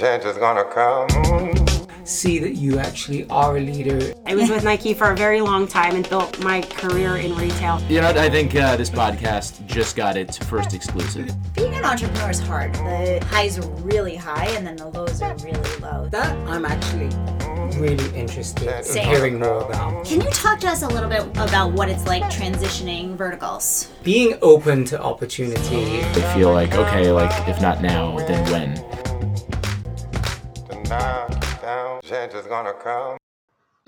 Change is gonna come. See that you actually are a leader. I was with Nike for a very long time and built my career in retail. You know, I think uh, this podcast just got its first exclusive. Being an entrepreneur is hard. The highs are really high and then the lows are really low. That I'm actually really interested in hearing more about. Can you talk to us a little bit about what it's like transitioning verticals? Being open to opportunity. I feel like, okay, like, if not now, then when? Change is gonna come.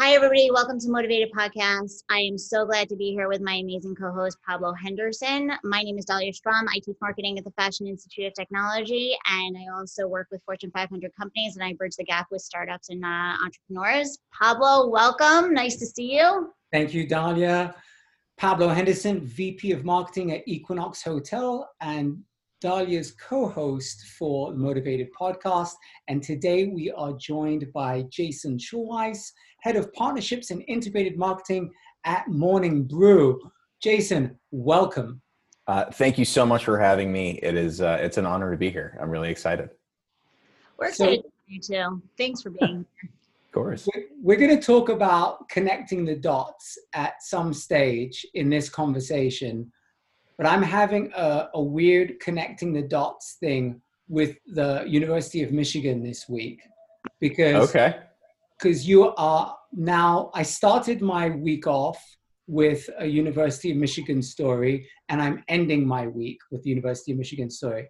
Hi, everybody. Welcome to Motivated Podcast. I am so glad to be here with my amazing co host, Pablo Henderson. My name is Dahlia Strom. I teach marketing at the Fashion Institute of Technology, and I also work with Fortune 500 companies and I bridge the gap with startups and uh, entrepreneurs. Pablo, welcome. Nice to see you. Thank you, Dahlia. Pablo Henderson, VP of Marketing at Equinox Hotel, and Dahlia's co host for the Motivated Podcast. And today we are joined by Jason Schulweiss, Head of Partnerships and Integrated Marketing at Morning Brew. Jason, welcome. Uh, thank you so much for having me. It is uh, it's an honor to be here. I'm really excited. We're So- excited for you too. Thanks for being here. Of course. We're- We're going to talk about connecting the dots at some stage in this conversation, but I'm having a, a weird connecting the dots thing with the University of Michigan this week because Okay. because you are now i started my week off with a university of michigan story and i'm ending my week with the university of michigan story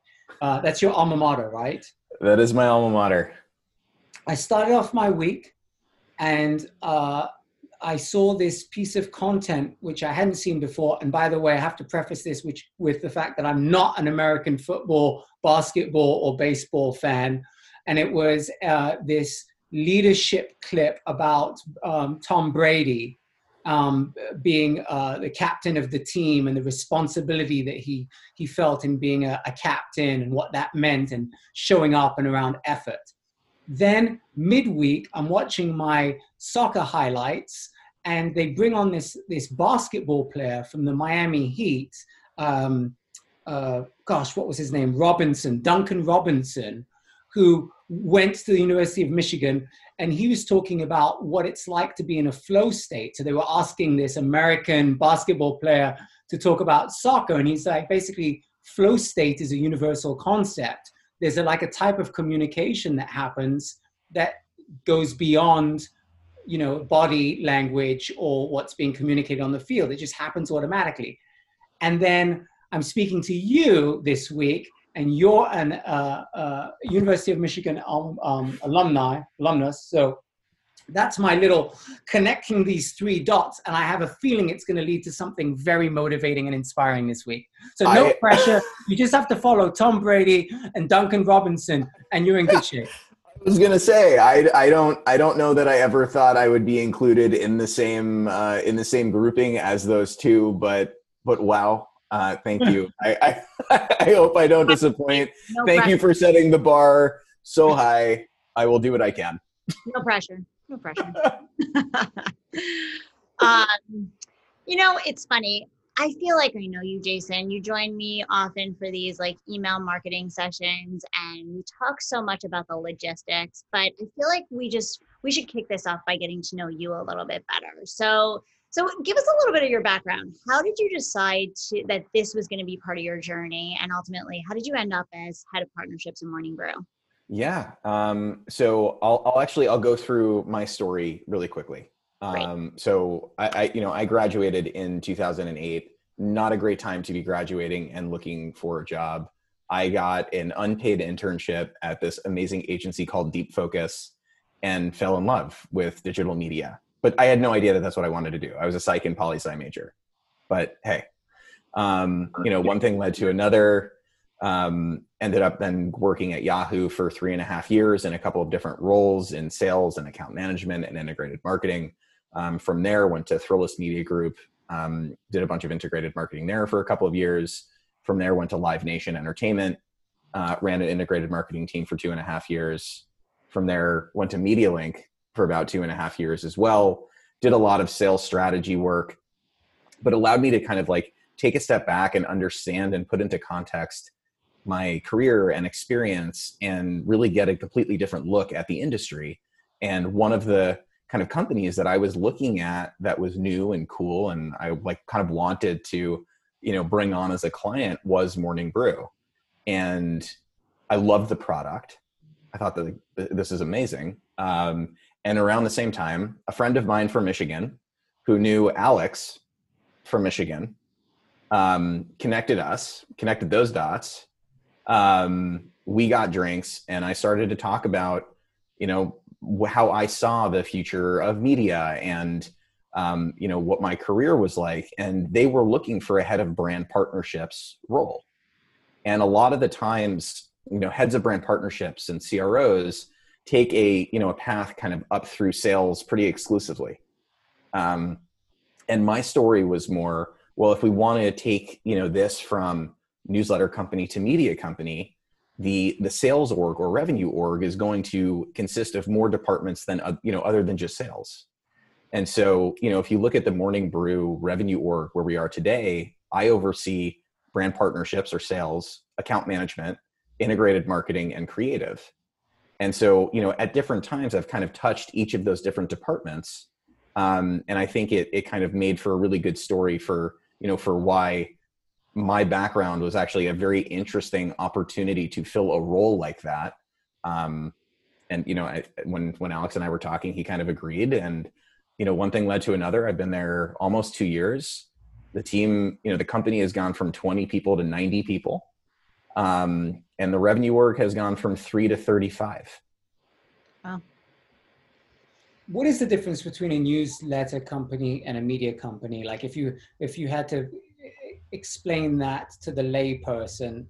uh, that's your alma mater right That is my alma mater. i started off my week and uh, i saw this piece of content which i hadn't seen before and by the way i have to preface this which, with the fact that i'm not an american football basketball or baseball fan and it was uh, this leadership clip about um, Tom Brady um, being uh, the captain of the team and the responsibility that he he felt in being a, a captain and what that meant and showing up and around effort. Then midweek, I'm watching my soccer highlights, and they bring on this this basketball player from the Miami Heat. Um, uh, gosh, what was his name? Robinson, Duncan Robinson, who went to the University of Michigan and he was talking about what it's like to be in a flow state. So they were asking this American basketball player to talk about soccer, and he's like, basically, flow state is a universal concept. There's a, like a type of communication that happens that goes beyond, you know, body language or what's being communicated on the field. It just happens automatically. And then I'm speaking to you this week, and you're an uh, uh, University of Michigan um, um, alumni, alumnus. So that's my little connecting these three dots, and I have a feeling it's going to lead to something very motivating and inspiring this week. So no I- pressure. You just have to follow Tom Brady and Duncan Robinson, and you're in good shape. I was gonna say I, I don't I don't know that I ever thought I would be included in the same uh, in the same grouping as those two, but but wow. Uh, thank you. I, I I hope I don't disappoint. No Thank you for setting the bar so high. I will do what I can. No pressure. No pressure. um, you know, it's funny. I feel like I know you, Jason. You join me often for these like email marketing sessions, and we talk so much about the logistics. But I feel like we just we should kick this off by getting to know you a little bit better. So, so give us a little bit of your background. How did you decide to, that this was going to be part of your journey, and ultimately, how did you end up as head of partnerships in Morning Brew? Yeah. Um, so I'll, I'll actually I'll go through my story really quickly. Um, so I, I, you know, I graduated in 2008. Not a great time to be graduating and looking for a job. I got an unpaid internship at this amazing agency called Deep Focus, and fell in love with digital media. But I had no idea that that's what I wanted to do. I was a psych and poli sci major. But hey, um, you know, one thing led to another um, ended up then working at Yahoo for three and a half years in a couple of different roles in sales and account management and integrated marketing. Um, from there, went to Thrillist Media Group, um, did a bunch of integrated marketing there for a couple of years. From there, went to Live Nation Entertainment, uh, ran an integrated marketing team for two and a half years. From there, went to MediaLink for about two and a half years as well. Did a lot of sales strategy work, but allowed me to kind of like take a step back and understand and put into context my career and experience and really get a completely different look at the industry. And one of the kind of companies that I was looking at that was new and cool and I like kind of wanted to, you know, bring on as a client was Morning Brew. And I loved the product. I thought that this is amazing. Um, and around the same time, a friend of mine from Michigan who knew Alex from Michigan um, connected us, connected those dots. Um, we got drinks, and I started to talk about, you know, how I saw the future of media and, um, you know, what my career was like. And they were looking for a head of brand partnerships role. And a lot of the times, you know, heads of brand partnerships and CROs take a, you know, a path kind of up through sales pretty exclusively. Um, and my story was more well if we want to take you know this from newsletter company to media company the the sales org or revenue org is going to consist of more departments than uh, you know other than just sales. And so you know if you look at the morning brew revenue org where we are today i oversee brand partnerships or sales account management integrated marketing and creative. And so you know at different times i've kind of touched each of those different departments um, and I think it it kind of made for a really good story for you know for why my background was actually a very interesting opportunity to fill a role like that. Um, and you know, I, when when Alex and I were talking, he kind of agreed, and you know, one thing led to another. I've been there almost two years. The team, you know, the company has gone from 20 people to 90 people, um, and the revenue org has gone from three to 35. Wow what is the difference between a newsletter company and a media company like if you if you had to explain that to the layperson?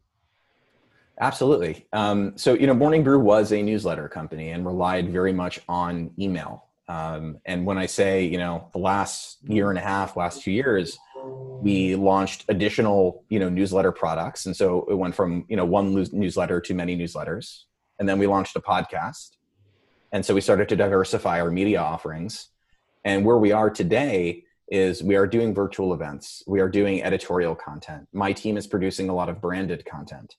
Absolutely. Um, so you know morning brew was a newsletter company and relied very much on email. Um, and when i say you know the last year and a half last two years we launched additional you know newsletter products. And so it went from you know one newsletter to many newsletters. And then we launched a podcast. And so we started to diversify our media offerings. And where we are today is we are doing virtual events, we are doing editorial content. My team is producing a lot of branded content.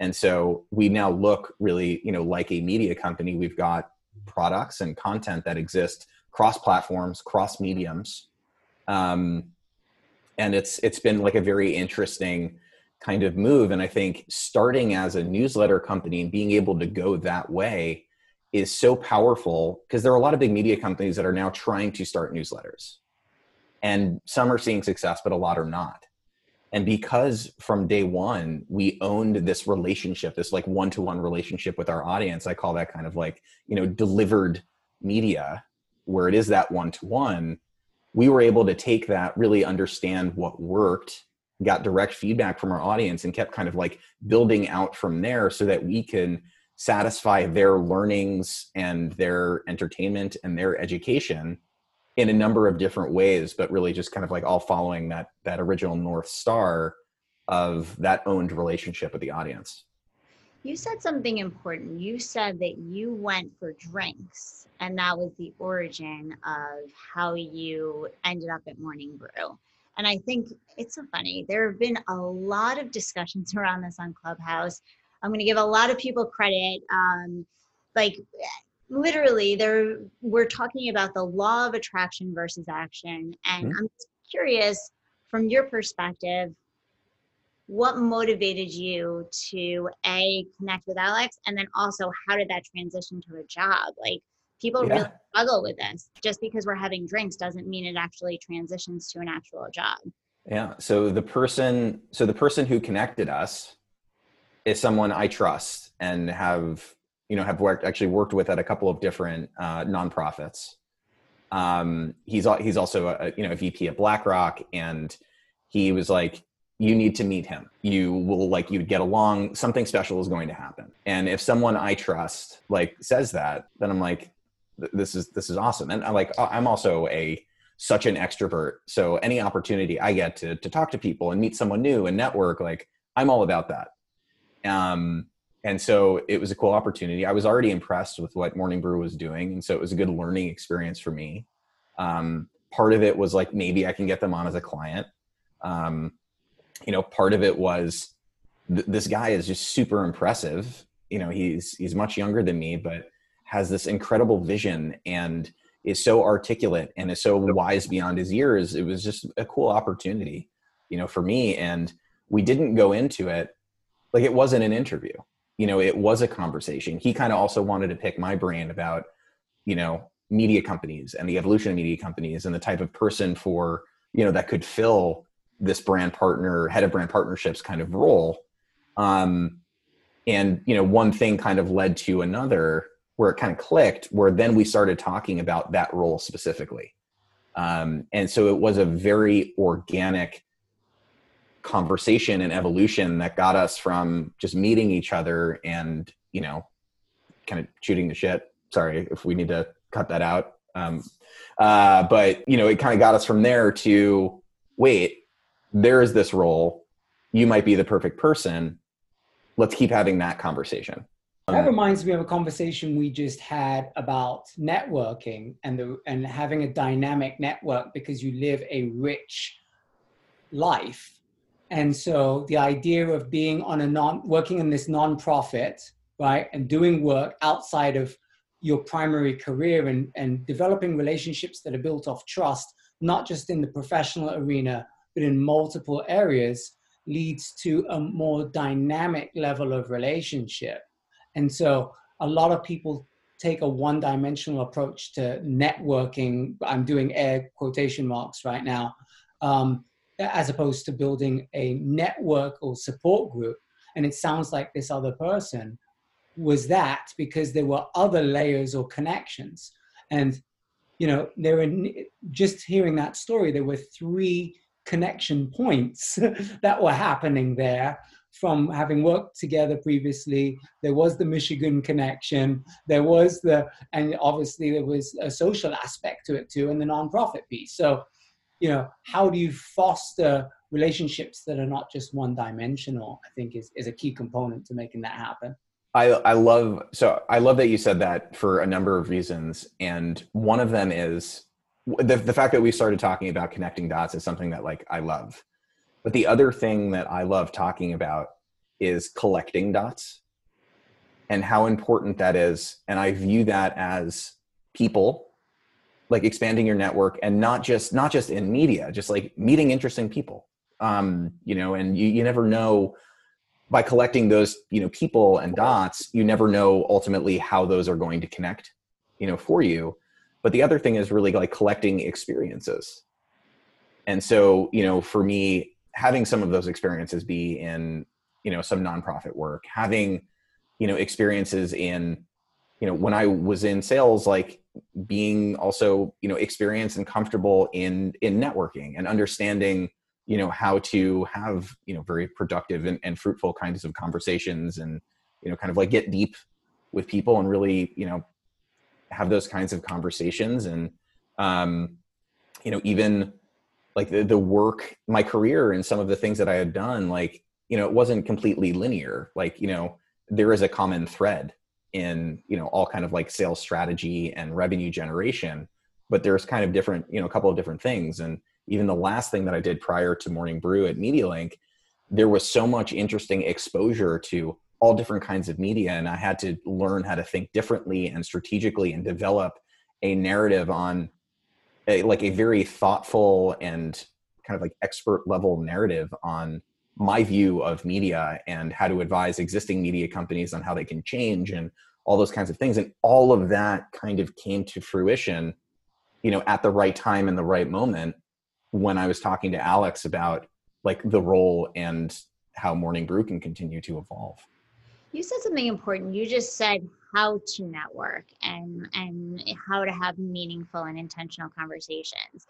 And so we now look really, you know, like a media company. We've got products and content that exist cross platforms, cross mediums. Um, and it's it's been like a very interesting kind of move. And I think starting as a newsletter company and being able to go that way is so powerful because there are a lot of big media companies that are now trying to start newsletters. And some are seeing success, but a lot are not. And because from day one, we owned this relationship, this like one to one relationship with our audience, I call that kind of like, you know, delivered media, where it is that one to one. We were able to take that, really understand what worked, got direct feedback from our audience, and kept kind of like building out from there so that we can satisfy their learnings and their entertainment and their education in a number of different ways but really just kind of like all following that that original north star of that owned relationship with the audience. You said something important. You said that you went for drinks and that was the origin of how you ended up at morning brew. And i think it's so funny there have been a lot of discussions around this on clubhouse. I'm going to give a lot of people credit. Um, like literally, there we're talking about the law of attraction versus action, and mm-hmm. I'm curious from your perspective, what motivated you to a connect with Alex, and then also how did that transition to a job? Like people yeah. really struggle with this. Just because we're having drinks doesn't mean it actually transitions to an actual job. Yeah. So the person, so the person who connected us is someone I trust and have you know have worked actually worked with at a couple of different uh, nonprofits. Um, he's he's also a you know a VP at BlackRock, and he was like, "You need to meet him. You will like you'd get along. Something special is going to happen." And if someone I trust like says that, then I'm like, "This is this is awesome." And I'm like, I'm also a such an extrovert, so any opportunity I get to to talk to people and meet someone new and network, like I'm all about that. Um, and so it was a cool opportunity. I was already impressed with what Morning Brew was doing, and so it was a good learning experience for me. Um, part of it was like maybe I can get them on as a client. Um, you know, part of it was th- this guy is just super impressive. You know, he's he's much younger than me, but has this incredible vision and is so articulate and is so wise beyond his years. It was just a cool opportunity, you know, for me. And we didn't go into it like it wasn't an interview. You know, it was a conversation. He kind of also wanted to pick my brain about, you know, media companies and the evolution of media companies and the type of person for, you know, that could fill this brand partner, head of brand partnerships kind of role. Um, and you know, one thing kind of led to another where it kind of clicked, where then we started talking about that role specifically. Um, and so it was a very organic conversation and evolution that got us from just meeting each other and you know kind of shooting the shit. Sorry if we need to cut that out. Um, uh, but you know it kind of got us from there to wait there is this role. You might be the perfect person. Let's keep having that conversation. That reminds me of a conversation we just had about networking and the and having a dynamic network because you live a rich life and so the idea of being on a non working in this nonprofit, right, and doing work outside of your primary career and, and developing relationships that are built off trust, not just in the professional arena, but in multiple areas, leads to a more dynamic level of relationship. And so a lot of people take a one dimensional approach to networking. I'm doing air quotation marks right now. Um, as opposed to building a network or support group. And it sounds like this other person was that because there were other layers or connections. And, you know, there were just hearing that story, there were three connection points that were happening there from having worked together previously. There was the Michigan connection. There was the, and obviously there was a social aspect to it too, and the nonprofit piece. So you know how do you foster relationships that are not just one dimensional i think is, is a key component to making that happen. I, I love so I love that you said that for a number of reasons, and one of them is the the fact that we started talking about connecting dots is something that like I love, but the other thing that I love talking about is collecting dots, and how important that is, and I view that as people like expanding your network and not just not just in media just like meeting interesting people. Um you know and you, you never know by collecting those you know people and dots you never know ultimately how those are going to connect you know for you. But the other thing is really like collecting experiences. And so you know for me having some of those experiences be in you know some nonprofit work having you know experiences in you know when i was in sales like being also you know experienced and comfortable in in networking and understanding you know how to have you know very productive and, and fruitful kinds of conversations and you know kind of like get deep with people and really you know have those kinds of conversations. And um you know even like the, the work my career and some of the things that i had done like you know it wasn't completely linear. Like you know there is a common thread in you know all kind of like sales strategy and revenue generation but there's kind of different you know a couple of different things. And even the last thing that i did prior to morning brew at medialink there was so much interesting exposure to all different kinds of media and i had to learn how to think differently and strategically and develop a narrative on a, like a very thoughtful and kind of like expert level narrative on my view of media and how to advise existing media companies on how they can change and all those kinds of things. And all of that kind of came to fruition you know at the right time and the right moment when i was talking to alex about like the role and how morning brew can continue to evolve. You said something important. You just said how to network and and how to have meaningful and intentional conversations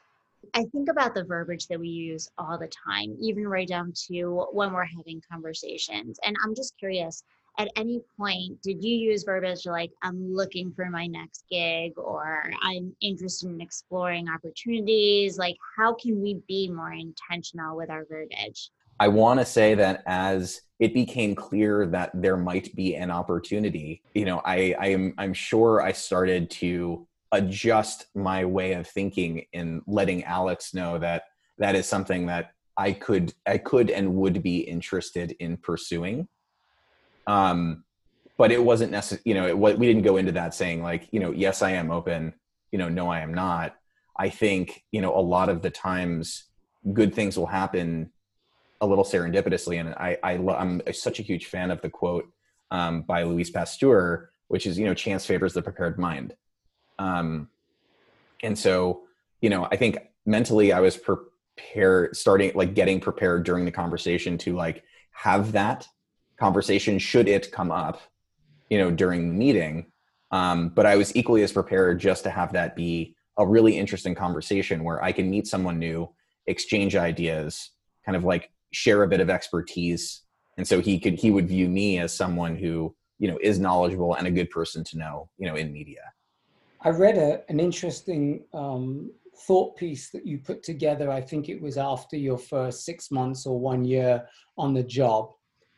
I think about the verbiage that we use all the time, even right down to when we're having conversations. And I'm just curious at any point, did you use verbiage like, I'm looking for my next gig or I'm interested in exploring opportunities? Like, how can we be more intentional with our verbiage? I want to say that as it became clear that there might be an opportunity, you know, I, I am I'm sure I started to adjust my way of thinking in letting Alex know that that is something that I could I could and would be interested in pursuing. Um, but it wasn't necessary. You know, it, we didn't go into that saying like, you know, yes, I am open. You know, no, I am not. I think you know a lot of the times good things will happen a little serendipitously, and I, I I'm such a huge fan of the quote um, by Louis Pasteur, which is you know chance favors the prepared mind. Um, and so you know I think mentally I was prepared, starting like getting prepared during the conversation to like have that conversation should it come up, you know, during the meeting. Um, but I was equally as prepared just to have that be a really interesting conversation where I can meet someone new, exchange ideas, kind of like share a bit of expertise. And so he could he would view me as someone who, you know, is knowledgeable and a good person to know, you know, in media. I read a, an interesting um, thought piece that you put together. I think it was after your first six months or one year on the job.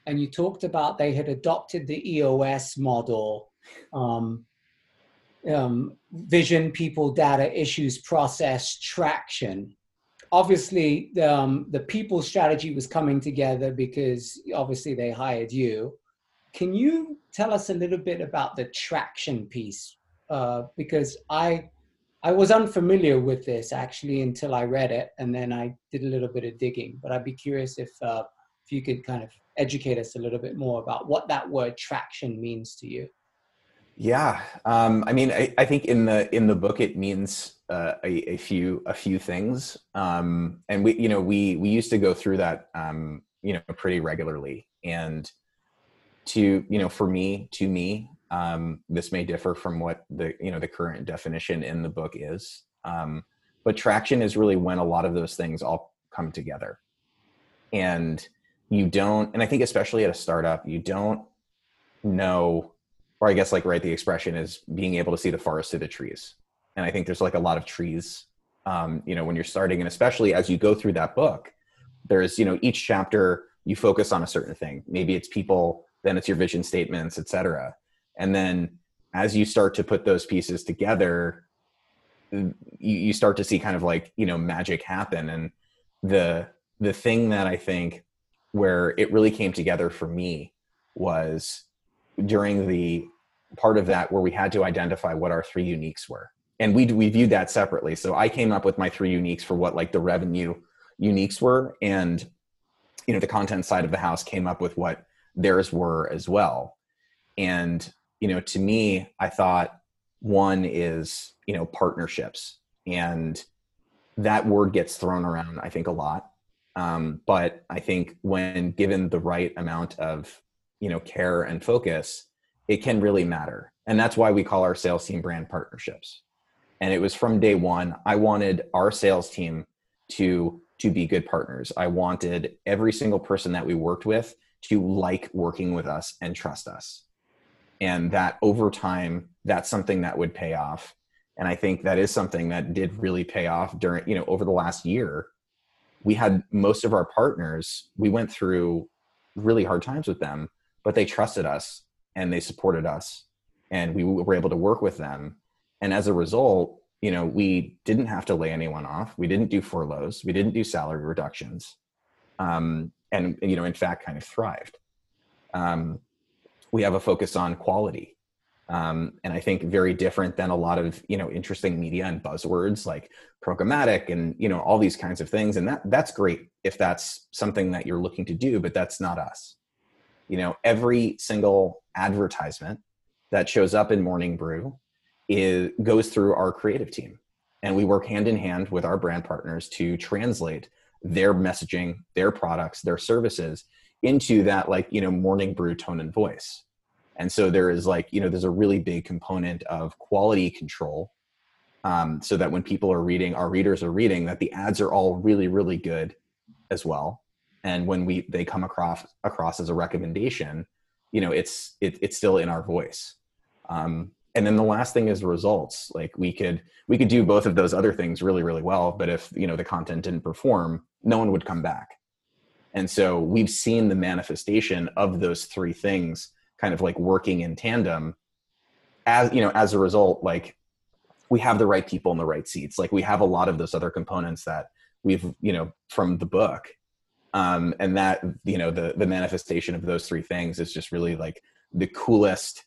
And you talked about they had adopted the EOS model um, um, vision, people, data, issues, process, traction. Obviously, um, the people strategy was coming together because obviously they hired you. Can you tell us a little bit about the traction piece? Uh, because I I was unfamiliar with this actually until I read it, and then I did a little bit of digging. But I'd be curious if uh, if you could kind of educate us a little bit more about what that word traction means to you. Yeah, um, I mean, I, I, think in the in the book it means uh, a, a, few a few things, um, and we you know we we used to go through that um, you know pretty regularly, and to you know for me to me um, this may differ from what the you know the current definition in the book is, um, but traction is really when a lot of those things all come together, and you don't, and I think especially at a startup, you don't know or I guess like right, the expression is being able to see the forest through the trees. And I think there's like a lot of trees, um, you know, when you're starting, and especially as you go through that book, there's you know each chapter you focus on a certain thing. Maybe it's people, then it's your vision statements, etc. And then as you start to put those pieces together, you, you start to see kind of like you know magic happen. And the the thing that I think where it really came together for me was during the part of that where we had to identify what our three uniques were. And we we viewed that separately. So i came up with my three uniques for what like the revenue uniques were and you know the content side of the house came up with what theirs were as well. And you know to me i thought one is you know partnerships and that word gets thrown around i think a lot um, but i think when given the right amount of you know care and focus it can really matter. And that's why we call our sales team brand partnerships. And it was from day one, I wanted our sales team to to be good partners. I wanted every single person that we worked with to like working with us and trust us. And that over time, that's something that would pay off. And I think that is something that did really pay off during, you know, over the last year. We had most of our partners, we went through really hard times with them, but they trusted us and they supported us and we were able to work with them. And as a result you know we didn't have to lay anyone off. We didn't do furloughs. We didn't do salary reductions. Um, and you know in fact kind of thrived. Um, we have a focus on quality. Um, and i think very different than a lot of you know interesting media and buzzwords like programmatic and you know all these kinds of things. And that that's great if that's something that you're looking to do but that's not us. You know every single advertisement that shows up in morning brew is goes through our creative team. And we work hand in hand with our brand partners to translate their messaging their products their services into that like you know morning brew tone and voice. And so there is like you know there's a really big component of quality control um, so that when people are reading our readers are reading that the ads are all really really good as well. And when we they come across across as a recommendation you know it's it, it's still in our voice. Um, and then the last thing is results. Like we could we could do both of those other things really really well but if you know the content didn't perform no one would come back and so we've seen the manifestation of those three things kind of like working in tandem as you know as a result like we have the right people in the right seats. Like we have a lot of those other components that we've you know from the book. Um, and that you know the the manifestation of those three things is just really like the coolest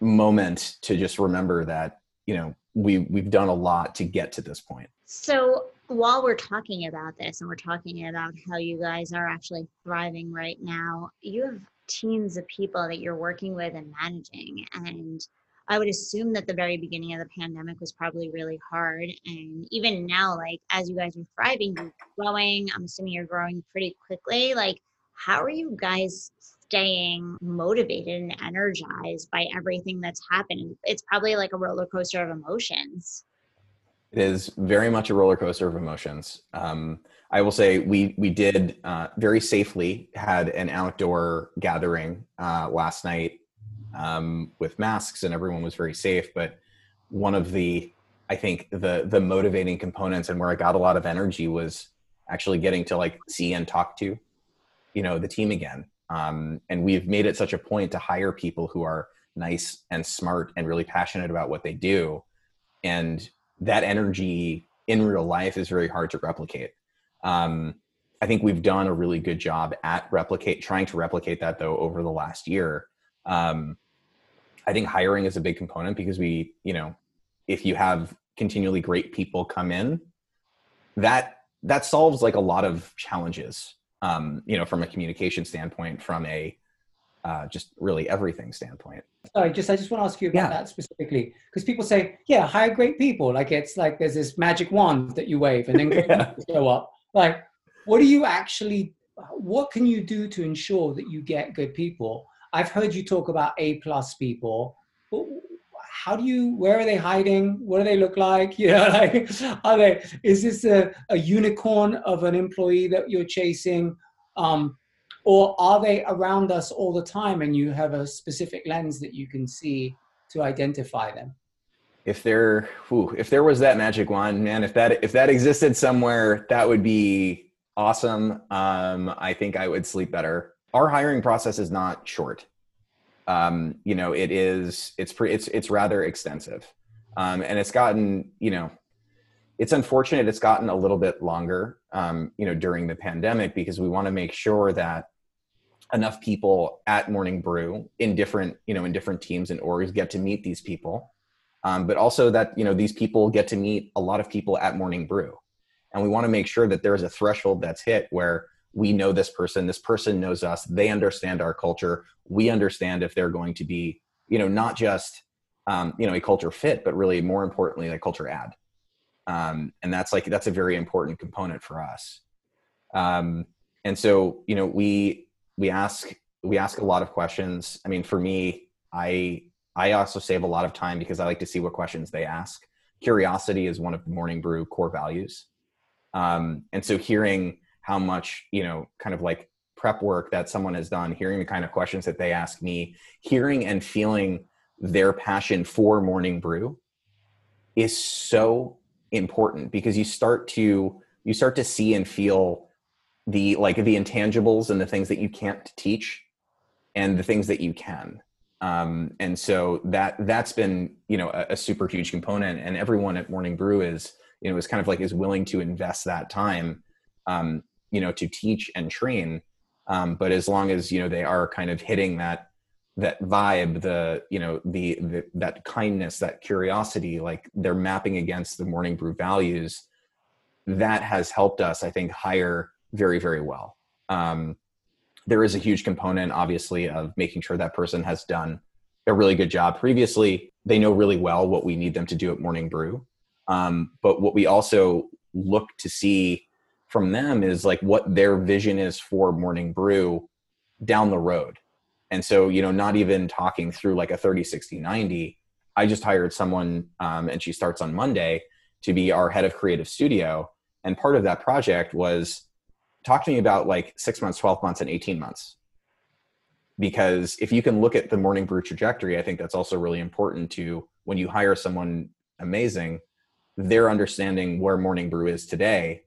moment to just remember that you know we we've done a lot to get to this point. So while we're talking about this and we're talking about how you guys are actually thriving right now, you have teams of people that you're working with and managing. And I would assume that the very beginning of the pandemic was probably really hard. And even now, like as you guys are thriving, you're growing, I'm assuming you're growing pretty quickly. Like, how are you guys staying motivated and energized by everything that's happened? It's probably like a roller coaster of emotions. It is very much a roller coaster of emotions. Um, I will say we we did uh, very safely had an outdoor gathering uh, last night um, with masks and everyone was very safe. But one of the I think the the motivating components and where I got a lot of energy was actually getting to like see and talk to you know the team again. Um, and we've made it such a point to hire people who are nice and smart and really passionate about what they do and that energy in real life is very hard to replicate. Um, I think we've done a really good job at replicate, trying to replicate that though over the last year. Um, I think hiring is a big component because we, you know, if you have continually great people come in, that that solves like a lot of challenges. Um, you know, from a communication standpoint, from a uh, just really everything standpoint. Sorry, just I just want to ask you about Yeah. that specifically because people say, yeah, hire great people. Like it's like there's this magic wand that you wave and then Yeah. show up. Like, what do you actually? What can you do to ensure that you get good people? I've heard you talk about A plus people. But how do you? Where are they hiding? What do they look like? You know, like are they? Is this a, a unicorn of an employee that you're chasing? Um, or are they around us all the time and you have a specific lens that you can see to identify them? If there whew, if there was that magic wand man if that if that existed somewhere that would be awesome. Um, i think i would sleep better. Our hiring process is not short. Um, you know it is it's pretty it's it's rather extensive. Um, and it's gotten you know it's unfortunate it's gotten a little bit longer um, you know during the pandemic because we want to make sure that enough people at morning brew in different you know in different teams and orgs get to meet these people. Um, but also that you know these people get to meet a lot of people at morning brew. And we want to make sure that there's a threshold that's hit where we know this person this person knows us they understand our culture we understand if they're going to be you know not just um, you know a culture fit but really more importantly a culture add um, and that's like that's a very important component for us. Um, and so you know we we ask we ask a lot of questions. I mean for me i i also save a lot of time because i like to see what questions they ask. Curiosity is one of the morning brew core values. Um, and so hearing how much you know kind of like prep work that someone has done hearing the kind of questions that they ask me hearing and feeling their passion for morning brew is so important because you start to you start to see and feel the like the intangibles and the things that you can't teach and the things that you can. Um, and so that that's been you know a, a super huge component. And everyone at morning brew is you know is kind of like is willing to invest that time um, you know to teach and train. Um, but as long as you know they are kind of hitting that that vibe the you know the, the that kindness that curiosity like they're mapping against the morning brew values that has helped us i think hire very very well. Um, there is a huge component obviously of making sure that person has done a really good job. Previously they know really well what we need them to do at morning brew. Um, but what we also look to see from them is like what their vision is for morning brew down the road. And so you know not even talking through like a 30 60 90 i just hired someone um, and she starts on monday to be our head of creative studio. And part of that project was talk to me about like six months 12 months and 18 months. Because if you can look at the morning brew trajectory i think that's also really important to when you hire someone amazing they're understanding where morning brew is today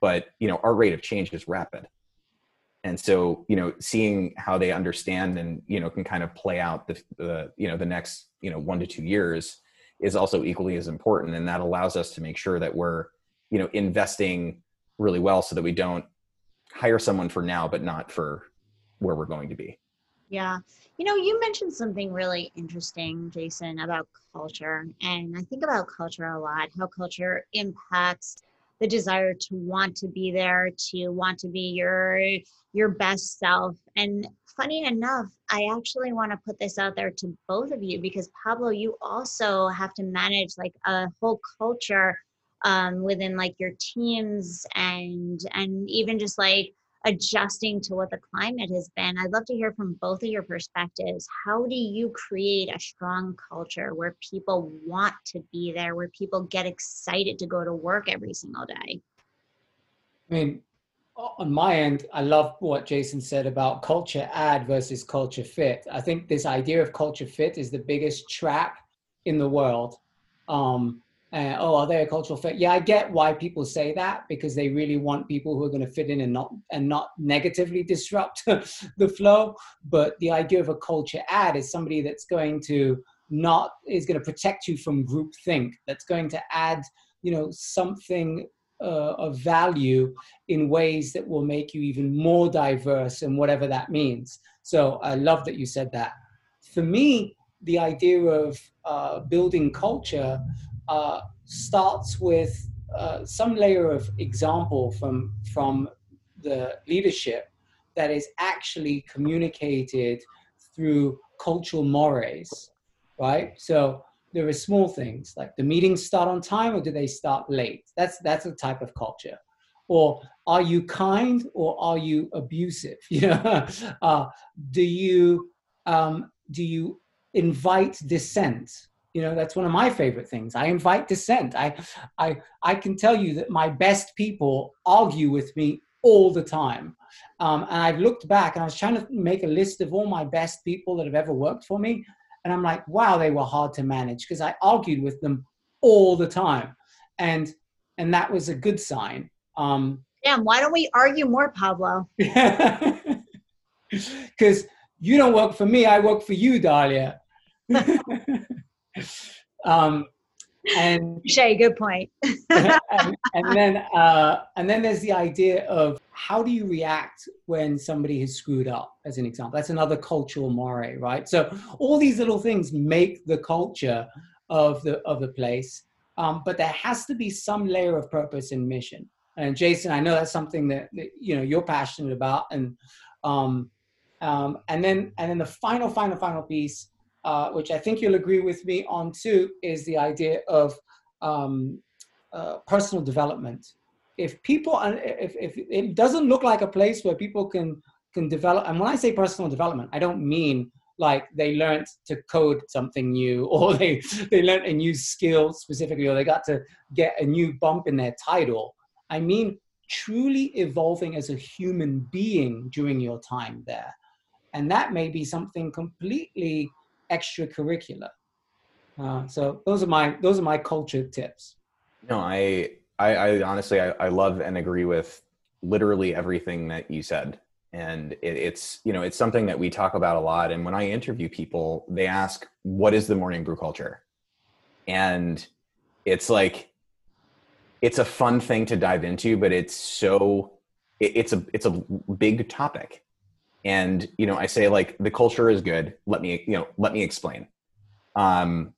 but you know our rate of change is rapid. And so you know seeing how they understand and you know can kind of play out the, the you know the next you know one to two years is also equally as important. And that allows us to make sure that we're you know investing really well so that we don't hire someone for now but not for where we're going to be Yeah. You know, you mentioned something really interesting, Jason, about culture. And I think about culture a lot, how culture impacts the desire to want to be there, to want to be your your best self. And funny enough, I actually want to put this out there to both of you because Pablo, you also have to manage like a whole culture um, within like your teams and and even just like adjusting to what the climate has been. I'd love to hear from both of your perspectives. How do you create a strong culture where people want to be there, where people get excited to go to work every single day? I mean, on my end, I love what Jason said about culture ad versus culture fit. I think this idea of culture fit is the biggest trap in the world. Um, uh, oh, are they a cultural fit? Yeah, I get why people say that because they really want people who are going to fit in and not and not negatively disrupt the flow. But the idea of a culture add is somebody that's going to not is going to protect you from group think. That's going to add, you know, something uh, of value in ways that will make you even more diverse and whatever that means. So I love that you said that. For me, the idea of uh, building culture uh, starts with uh, some layer of example from from the leadership that is actually communicated through cultural mores, right? So there are small things like the meetings start on time or do they start late? That's that's a type of culture. Or are you kind or are you abusive? You know, uh, do you um, do you invite dissent? You know that's one of my favorite things. I invite dissent. I i i can tell you that my best people argue with me all the time. Um, and i've looked back and i was trying to make a list of all my best people that have ever worked for me. And i'm like wow they were hard to manage because i argued with them all the time. And and that was a good sign. Um damn why don't we argue more pablo? Because you don't work for me i work for you dahlia um, and Shay, good point. and, and, then uh, and then there's the idea of how do you react when somebody has screwed up, as an example. That's another cultural more, right? So all these little things make the culture of the of the place, um, but there has to be some layer of purpose and mission. And Jason, I know that's something that, that you know you're passionate about, and um, um, and then and then the final, final, final piece uh, which I think you'll agree with me on too, is the idea of um, uh, personal development. If people, if, if it doesn't look like a place where people can can develop, and when I say personal development, I don't mean like they learned to code something new or they they learned a new skill specifically or they got to get a new bump in their title. I mean truly evolving as a human being during your time there. And that may be something completely extracurricular. Uh, so those are my those are my culture tips. No, I I, I honestly I, I, love and agree with literally everything that you said, and it, it's you know it's something that we talk about a lot. And when I interview people, they ask, "What is the morning brew culture?" And it's like it's a fun thing to dive into, but it's so it, it's a it's a big topic and you know i say like the culture is good. Let me you know let me explain. Um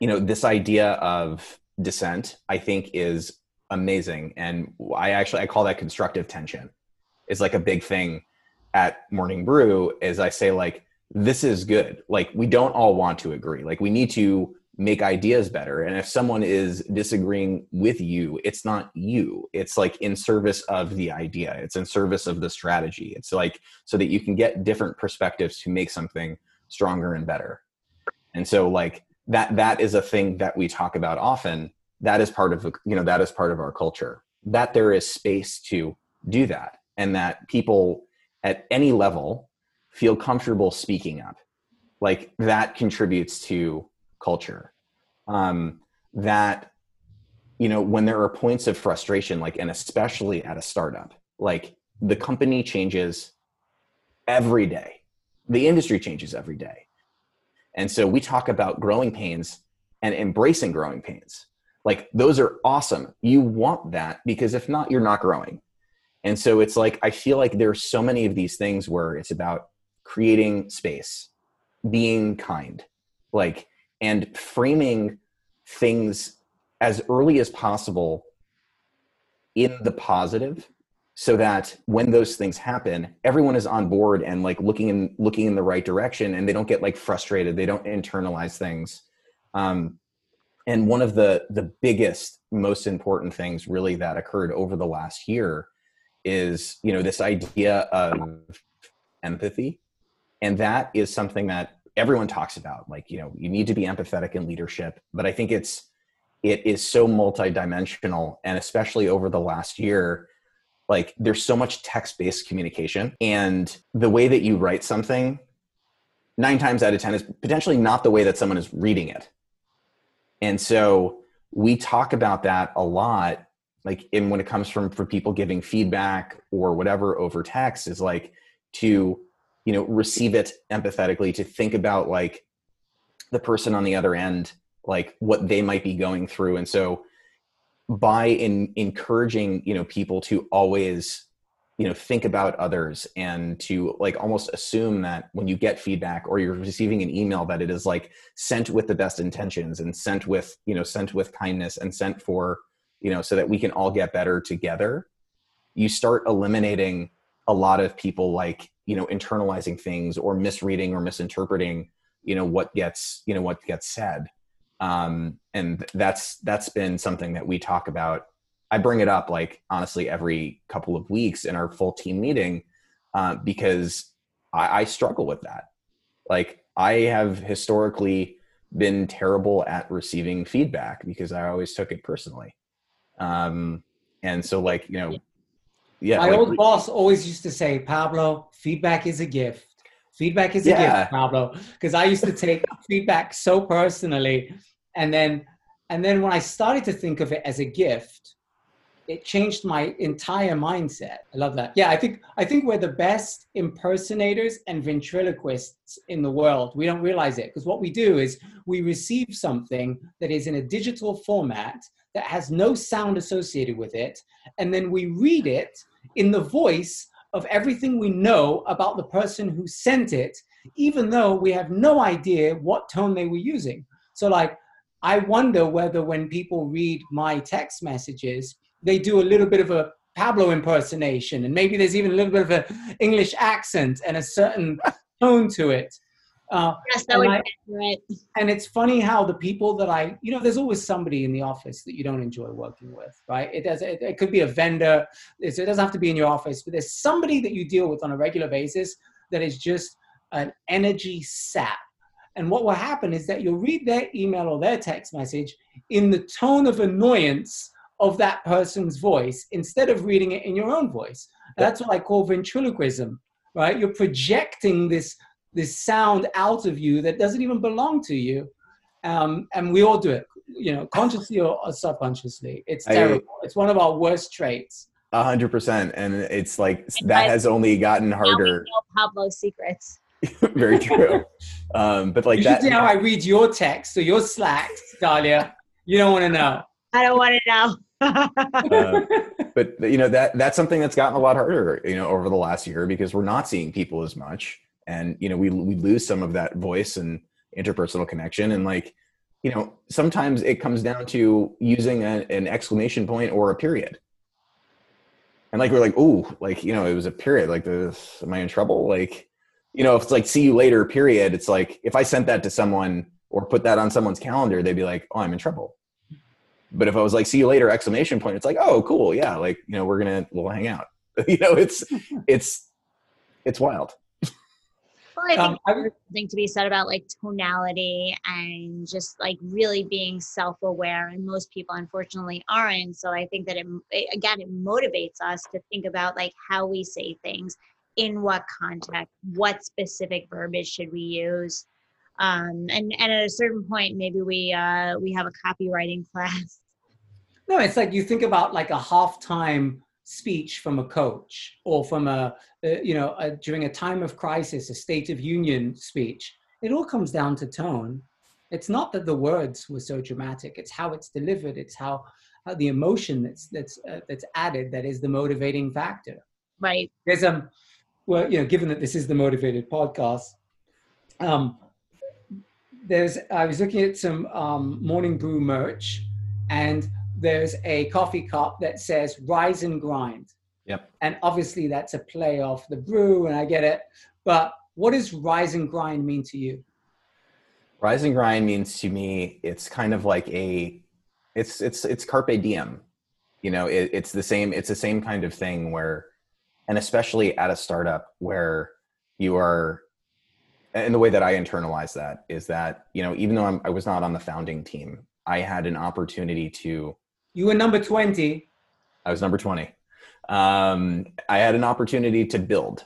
you know this idea of dissent i think is amazing. And i actually i call that constructive tension. It's like a big thing at morning brew is i say like this is good. Like we don't all want to agree. Like we need to make ideas better. And if someone is disagreeing with you it's not you. It's like in service of the idea. It's in service of the strategy. It's like so that you can get different perspectives to make something stronger and better. And so like that that is a thing that we talk about often. That is part of you know that is part of our culture that there is space to do that and that people at any level feel comfortable speaking up. Like that contributes to culture. Um, that you know when there are points of frustration like and especially at a startup like the company changes every day. The industry changes every day. And so we talk about growing pains and embracing growing pains. Like those are awesome. You want that because if not you're not growing. And so it's like I feel like there's so many of these things where it's about creating space, being kind, like and framing things as early as possible in the positive so that when those things happen everyone is on board and like looking in looking in the right direction and they don't get like frustrated. They don't internalize things. Um, and one of the the biggest most important things really that occurred over the last year is you know this idea of empathy. And that is something that everyone talks about like you know you need to be empathetic in leadership but i think it's it is so multidimensional and especially over the last year like there's so much text-based communication and the way that you write something nine times out of ten is potentially not the way that someone is reading it. And so we talk about that a lot like in when it comes from for people giving feedback or whatever over text is like to you know receive it empathetically to think about like the person on the other end like what they might be going through. And so by in encouraging you know people to always you know think about others and to like almost assume that when you get feedback or you're receiving an email that it is like sent with the best intentions and sent with you know sent with kindness and sent for you know so that we can all get better together you start eliminating a lot of people like you know internalizing things or misreading or misinterpreting you know what gets you know what gets said. Um, and that's that's been something that we talk about. I bring it up like honestly every couple of weeks in our full team meeting uh, because I, I struggle with that. Like i have historically been terrible at receiving feedback because i always took it personally. Um, and so like you know yeah My like, old boss always used to say, Pablo, feedback is a gift. Feedback is a Yeah. gift, Pablo. Because I used to take feedback so personally. And then and then when I started to think of it as a gift, it changed my entire mindset. I love that. Yeah, I think I think we're the best impersonators and ventriloquists in the world. We don't realize it because what we do is we receive something that is in a digital format that has no sound associated with it, and then we read it in the voice of everything we know about the person who sent it, even though we have no idea what tone they were using. So, like, I wonder whether when people read my text messages, they do a little bit of a Pablo impersonation, and maybe there's even a little bit of an English accent and a certain tone to it. Uh, Yes, that And would I- be accurate. and it's funny how the people that I, you know, there's always somebody in the office that you don't enjoy working with, right? It does. It, it could be a vendor. It's, it doesn't have to be in your office, but there's somebody that you deal with on a regular basis that is just an energy sap. And what will happen is that you'll read their email or their text message in the tone of annoyance of that person's voice instead of reading it in your own voice. That's what I call ventriloquism, right? You're projecting this this sound out of you that doesn't even belong to you. Um, and we all do it, you know, consciously or, or subconsciously. It's I- terrible. it's one of our worst traits. A hundred percent, and it's like And that I- has only gotten Now we harder. know Pablo's secrets. Very true. Um, but like you that, should see how I read your text or your Slack, Dahlia. You don't want to know. I don't want to know. uh, but you know that that's something that's gotten a lot harder, you know, over the last year because we're not seeing people as much, and you know we we lose some of that voice and interpersonal connection, and like you know sometimes it comes down to using a, an exclamation point or a period. And like we're like, oh like you know, it was a period. Like, this, am I in trouble? Like, you know, if it's like see you later, period. It's like if I sent that to someone or put that on someone's calendar, they'd be like, oh, I'm in trouble. But if I was like, see you later, exclamation point, it's like, oh, cool, yeah, like you know, we're gonna we'll hang out. you know, it's it's it's wild. Well, I think Um, there's something to be said about like tonality and just like really being self-aware, and most people unfortunately aren't. So I think that it, it again it motivates us to think about like how we say things, in what context, what specific verbiage should we use, um, and and at a certain point maybe we uh, we have a copywriting class. No, it's like you think about like a halftime speech from a coach or from a, uh, you know, a, during a time of crisis, a State of Union speech. It all comes down to tone. It's not that the words were so dramatic. It's how it's delivered. It's how uh, the emotion that's that's uh, that's added that is the motivating factor. Right. There's um, well, you know, given that this is the motivated podcast, um, there's I was looking at some um, morning brew merch, and there's a coffee cup that says "Rise and Grind." Yep. And obviously, that's a play off the brew, and I get it. But what does "Rise and Grind" mean to you? Rise and grind means to me, it's kind of like a, it's it's it's carpe diem. You know, it, it's the same. It's the same kind of thing where, and especially at a startup where you are, and the way that I internalize that is that you know, even though I'm, I was not on the founding team, I had an opportunity to. You were number twenty. I was number twenty. Um, I had an opportunity to build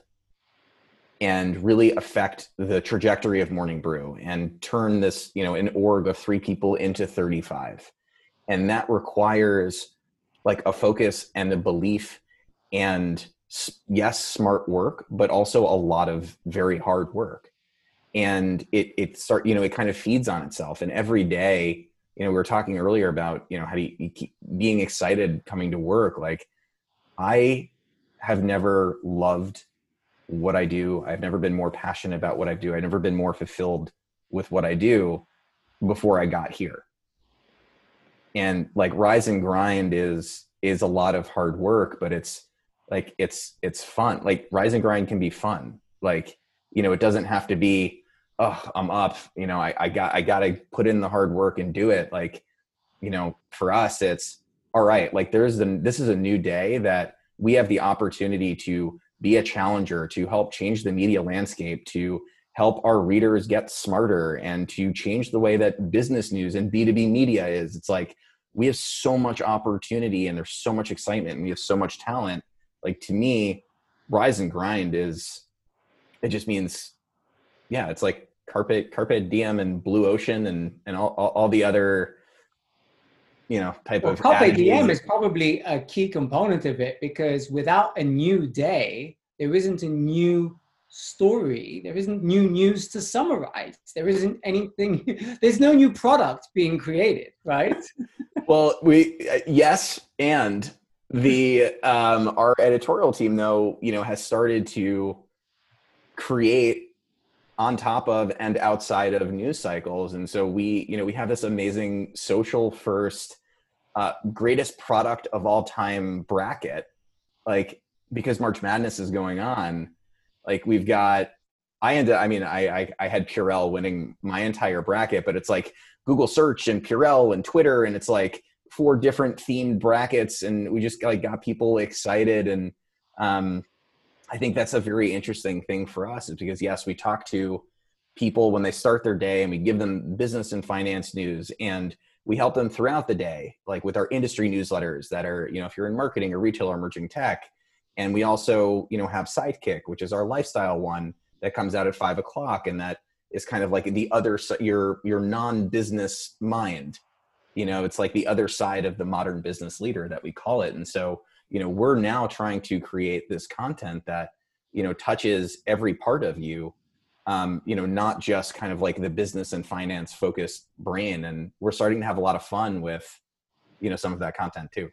and really affect the trajectory of morning brew and turn this you know an org of three people into 35 and that requires like a focus and a belief and yes smart work but also a lot of very hard work and it it start you know it kind of feeds on itself and every day you know we were talking earlier about you know how do you, you keep being excited coming to work like i have never loved what I do. I've never been more passionate about what I do. I've never been more fulfilled with what I do before I got here. And like rise and grind is is a lot of hard work, but it's like it's it's fun. Like rise and grind can be fun. Like, you know, it doesn't have to be, oh, I'm up, you know, I, I got I gotta put in the hard work and do it. Like, you know, for us it's all right, like there's the this is a new day that we have the opportunity to be a challenger, to help change the media landscape, to help our readers get smarter, and to change the way that business news and B2B media is. It's like we have so much opportunity and there's so much excitement and we have so much talent. Like to me, rise and grind is it just means yeah, it's like carpe carpe diem and blue ocean and and all, all, all the other you know type well, of carpe diem is probably a key component of it because without a new day there isn't a new story. There isn't new news to summarize. There isn't anything there's no new product being created right? Well we uh, yes and the um our editorial team though you know has started to create on top of and outside of news cycles. And so we you know we have this amazing social first uh, greatest product of all time bracket like because march madness is going on like we've got i ended i mean i i, I had purell winning my entire bracket but it's like google search and purell and twitter and it's like four different themed brackets and we just like got people excited. And um I think that's a very interesting thing for us is because yes, we talk to people when they start their day and we give them business and finance news and we help them throughout the day, like with our industry newsletters that are, you know, if you're in marketing or retail or emerging tech. And we also, you know, have Sidekick, which is our lifestyle one that comes out at five o'clock and that is kind of like the other your your non-business mind. You know, it's like the other side of the modern business leader that we call it. And so you know we're now trying to create this content that you know touches every part of you um, you know not just kind of like the business and finance focused brain. And we're starting to have a lot of fun with you know some of that content too.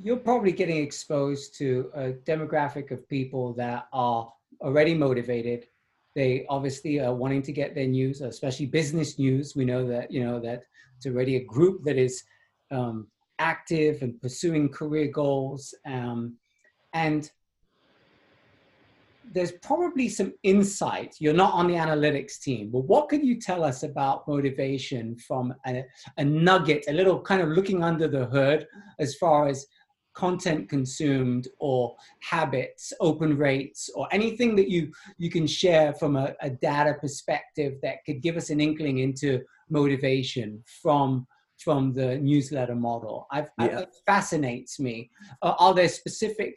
You're probably getting exposed to a demographic of people that are already motivated. They obviously are wanting to get their news especially business news. We know that you know that it's already a group that is um, active and pursuing career goals. Um, and there's probably some insight. You're not on the analytics team, but what could you tell us about motivation from a, a nugget, a little kind of looking under the hood as far as content consumed or habits open rates or anything that you you can share from a, a, data perspective that could give us an inkling into motivation from from the newsletter model. I've, yeah. it fascinates me. Uh, are there specific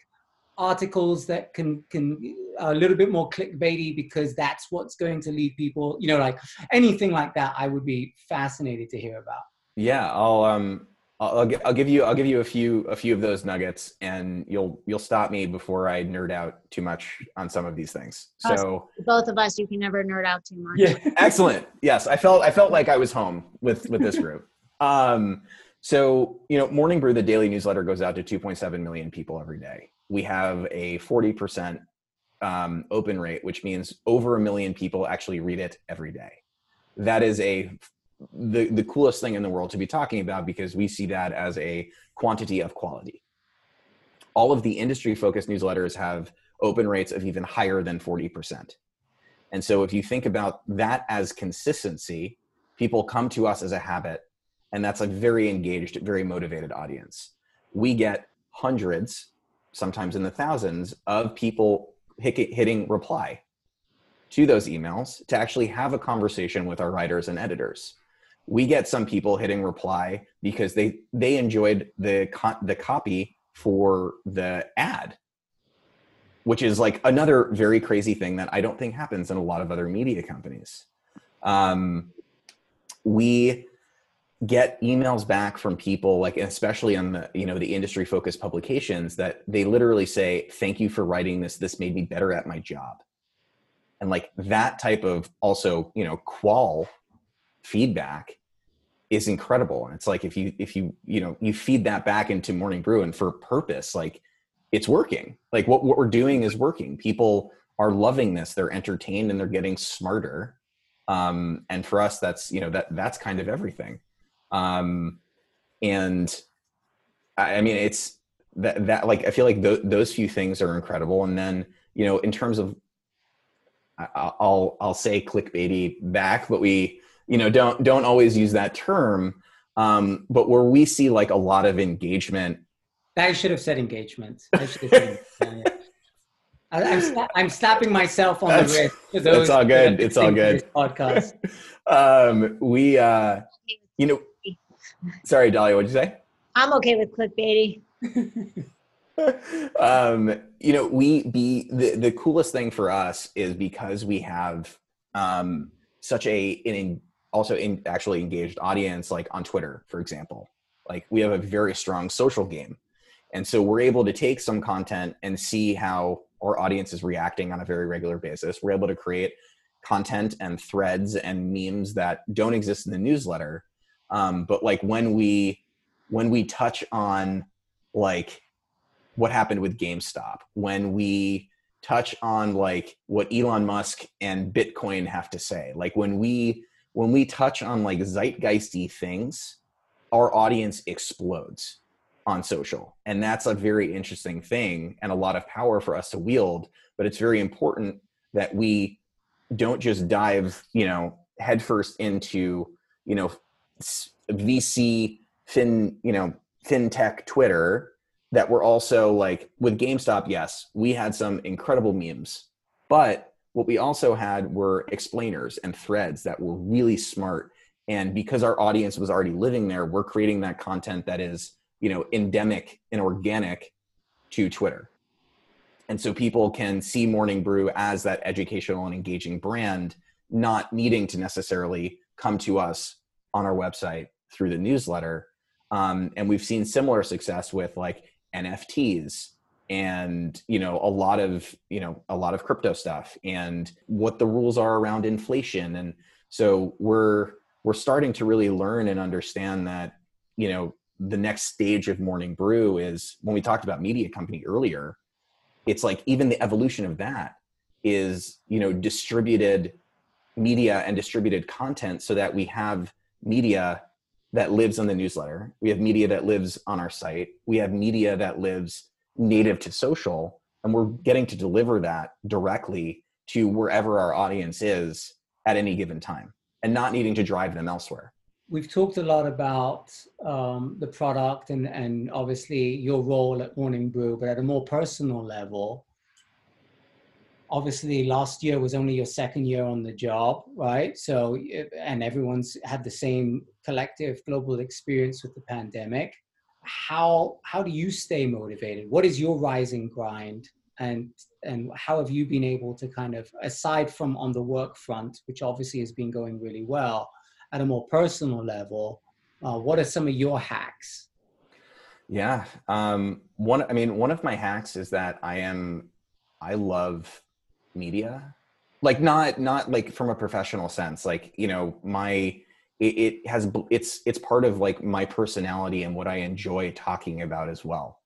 articles that can can a little bit more clickbaity because that's what's going to lead people? You know, like anything like that. I would be fascinated to hear about. Yeah, I'll um. I'll, I'll give you I'll give you a few a few of those nuggets and you'll you'll stop me before I nerd out too much on some of these things. So both of us you can never nerd out too much. Yeah, excellent. Yes, I felt I felt like I was home with with this group. Um, So, you know, Morning Brew, the daily newsletter, goes out to 2.7 million people every day. We have a 40% um, open rate, which means over a million people actually read it every day. That is a the, the coolest thing in the world to be talking about because we see that as a quantity of quality. All of the industry focused newsletters have open rates of even higher than 40%. And so if you think about that as consistency, people come to us as a habit, and that's a very engaged, very motivated audience. We get hundreds, sometimes in the thousands, of people hitting reply to those emails to actually have a conversation with our writers and editors. We get some people hitting reply because they they enjoyed the co- the copy for the ad which is like another very crazy thing that I don't think happens in a lot of other media companies. Um, we get emails back from people like especially on the you know the industry focused publications that they literally say thank you for writing this this made me better at my job and like that type of also you know qual feedback is incredible and it's like if you if you you know you feed that back into morning brew and for purpose like it's working. Like what, what we're doing is working. People are loving this. They're entertained and they're getting smarter. Um, and for us, that's, you know, that that's kind of everything. Um, and I, I mean, it's that, that like, I feel like th- those few things are incredible. And then, you know, in terms of, I, I'll, I'll say clickbaity back, but we, you know, don't, don't always use that term. Um, but where we see like a lot of engagement I should have said engagement. I should have said engagement. I, am I'm, I'm slapping myself on that's, the wrist for those. It's all good. It's all good. Podcast. um, we, uh, you know, sorry, Dahlia, what'd you say? I'm okay with clickbaity. um, you know, we be the the coolest thing for us is because we have um, such a an also in actually engaged audience, like on Twitter, for example. Like we have a very strong social game and so we're able to take some content and see how our audience is reacting on a very regular basis. We're able to create content and threads and memes that don't exist in the newsletter. Um, but like when we when we touch on like what happened with GameStop, when we touch on like what Elon Musk and Bitcoin have to say, like when we when we touch on like zeitgeisty things, our audience explodes on social. And that's a very interesting thing and a lot of power for us to wield. But it's very important that we don't just dive, you know, headfirst into, you know, VC fin, you know, fintech Twitter that we're also like with GameStop, yes, we had some incredible memes. But what we also had were explainers and threads that were really smart. And because our audience was already living there, we're creating that content that is you know endemic and organic to twitter and so people can see morning brew as that educational and engaging brand not needing to necessarily come to us on our website through the newsletter um, and we've seen similar success with like nfts and you know a lot of you know a lot of crypto stuff and what the rules are around inflation. And so we're we're starting to really learn and understand that you know the next stage of morning brew is when we talked about media company earlier it's like even the evolution of that is you know distributed media and distributed content so that we have media that lives on the newsletter. We have media that lives on our site. We have media that lives native to social and we're getting to deliver that directly to wherever our audience is at any given time and not needing to drive them elsewhere. We've talked a lot about um, the product and, and obviously your role at Morning Brew, but at a more personal level, obviously last year was only your second year on the job, right? So, and everyone's had the same collective global experience with the pandemic. How how do you stay motivated? What is your rising grind? And and how have you been able to kind of aside from on the work front, which obviously has been going really well, at a more personal level, uh, what are some of your hacks? Yeah, um, one. I mean, one of my hacks is that I am, I love media, like not not like from a professional sense. Like you know, my it, it has it's it's part of like my personality and what I enjoy talking about as well.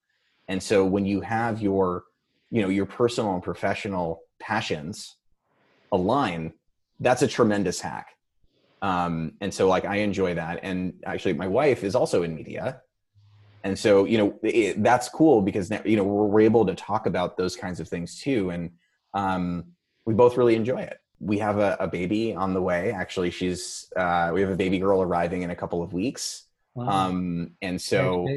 And so when you have your you know your personal and professional passions align, that's a tremendous hack. Um, and so like I enjoy that. And actually, my wife is also in media, and so you know it, that's cool because you know we're, we're able to talk about those kinds of things too, and um, we both really enjoy it we have a, a, baby on the way. Actually, she's uh, we have a baby girl arriving in a couple of weeks. Wow. Um, and so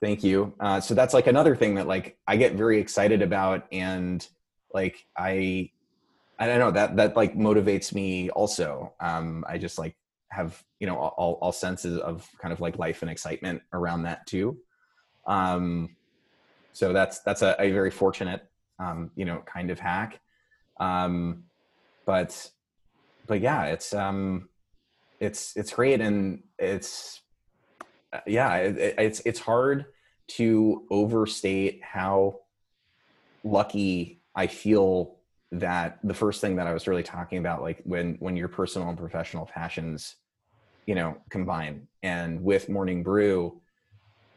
thank you. Uh, so that's like another thing that like I get very excited about, and like I, I don't know that that like motivates me also. Um, I just like have you know all all senses of kind of like life and excitement around that too. Um, so that's that's a, a very fortunate um, you know kind of hack. Um, but but yeah it's um it's it's great and it's uh, yeah it, it's it's hard to overstate how lucky i feel that the first thing that i was really talking about like when when your personal and professional passions you know combine and with morning brew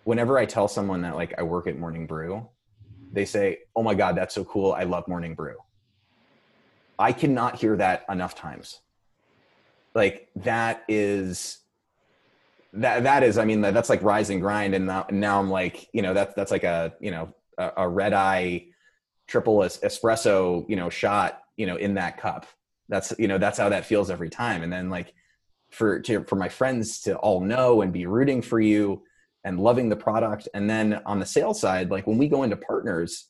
whenever i tell someone that like i work at morning brew they say oh my god that's so cool. I love morning brew. I cannot hear that enough times. Like that is that that is I mean that's like rise and grind. And now, now I'm like you know that's that's like a you know a, a red eye triple espresso you know shot you know in that cup. That's you know that's how that feels every time. And then like for to, for my friends to all know and be rooting for you and loving the product. And then on the sales side like when we go into partners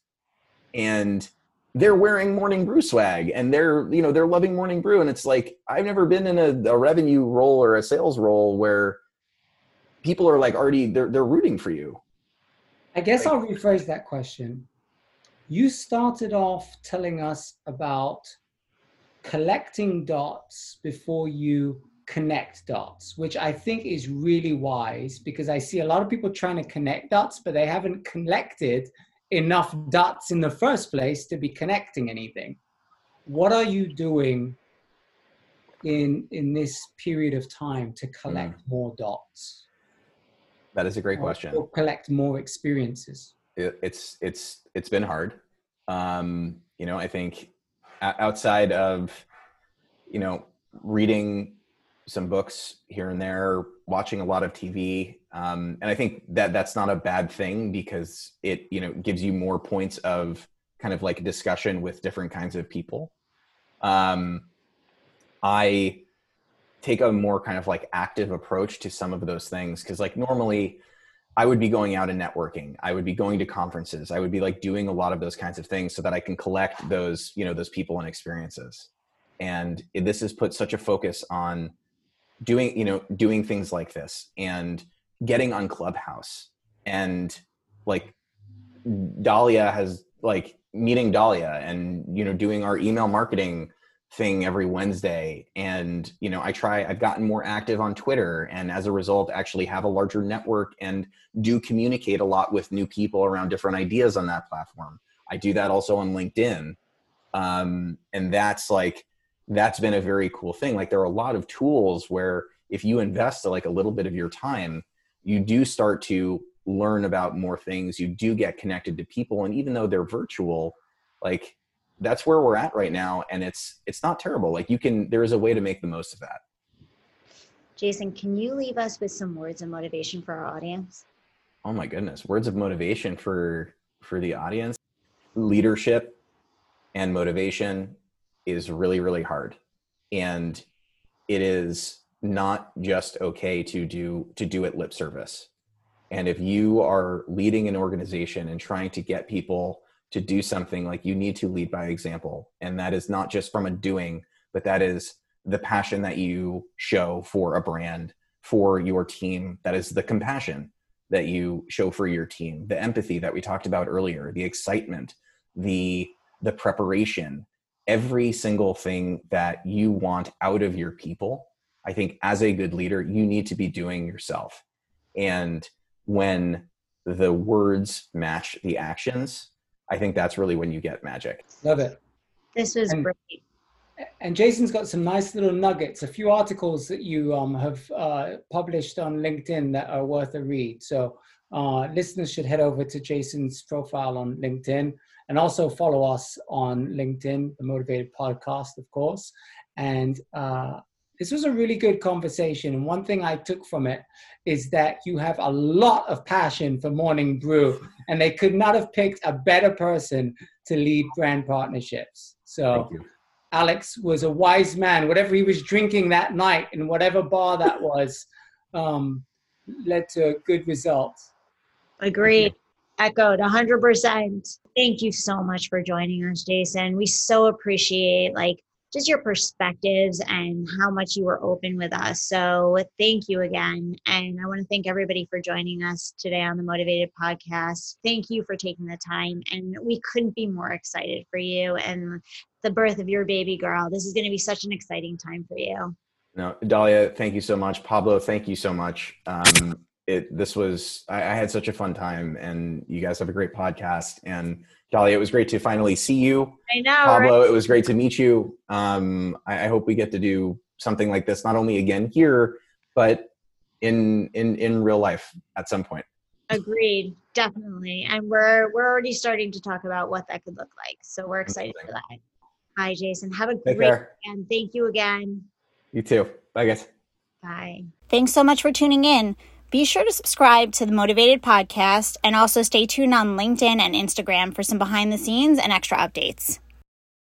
and they're wearing morning brew swag and they're you know they're loving morning brew. And it's like i've never been in a, a, revenue role or a sales role where people are like already they're, they're rooting for you. I guess like, i'll rephrase that question. You started off telling us about collecting dots before you connect dots which i think is really wise because i see a lot of people trying to connect dots but they haven't collected enough dots in the first place to be connecting anything. What are you doing in in this period of time to collect mm. more dots? That is a great or, question. Or collect more experiences. It, it's it's it's been hard. Um, you know, I think outside of you know reading some books here and there, watching a lot of TV, um, and I think that that's not a bad thing because it you know gives you more points of kind of like discussion with different kinds of people. Um, I take a more kind of like active approach to some of those things because like normally I would be going out and networking. I would be going to conferences. I would be like doing a lot of those kinds of things so that I can collect those, you know, those people and experiences. And this has put such a focus on doing, you know, doing things like this and getting on Clubhouse and like Dahlia has like meeting Dahlia and you know doing our email marketing thing every Wednesday and you know I try I've gotten more active on Twitter and as a result actually have a larger network and do communicate a lot with new people around different ideas on that platform. I do that also on LinkedIn. Um, and that's like that's been a very cool thing. Like there are a lot of tools where if you invest like a little bit of your time you do start to learn about more things. You do get connected to people. And even though they're virtual like that's where we're at right now. And it's it's not terrible. Like you can there is a way to make the most of that. Jason can you leave us with some words of motivation for our audience? Oh my goodness. Words of motivation for for the audience. Leadership and motivation is really really hard. And it is not just okay to do to do it lip service. And if you are leading an organization and trying to get people to do something like you need to lead by example. And that is not just from a doing but that is the passion that you show for a brand for your team. That is the compassion that you show for your team. The empathy that we talked about earlier the excitement the the preparation every single thing that you want out of your people I think as a good leader, you need to be doing yourself. And when the words match the actions, I think that's really when you get magic. Love it. This was and, great. And Jason's got some nice little nuggets, a few articles that you um, have uh, published on LinkedIn that are worth a read. So uh, listeners should head over to Jason's profile on LinkedIn and also follow us on LinkedIn, the Motivated Podcast, of course. And uh, this was a really good conversation. And one thing I took from it is that you have a lot of passion for Morning Brew, and they could not have picked a better person to lead brand partnerships. So, Alex was a wise man. Whatever he was drinking that night in whatever bar that was um, led to a good results. Agreed. Echoed 100%. Thank you so much for joining us, Jason. We so appreciate like just your perspectives and how much you were open with us. So thank you again. And I want to thank everybody for joining us today on the Motivated Podcast. Thank you for taking the time. And we couldn't be more excited for you and the birth of your baby girl. This is going to be such an exciting time for you. No, Dahlia, thank you so much. Pablo, thank you so much. Um, it this was I, I, had such a fun time, and you guys have a great podcast. And Dahlia, it was great to finally see you. I know. Pablo, right? it was great to meet you. Um, I, I hope we get to do something like this not only again here, but in in in real life at some point. Agreed, definitely. And we're we're already starting to talk about what that could look like. So we're excited for that. Hi, Jason. Have a Take great care. and thank you again. You too. Bye, guys. Bye. Thanks so much for tuning in. Be sure to subscribe to the Motivated Podcast and also stay tuned on LinkedIn and Instagram for some behind the scenes and extra updates.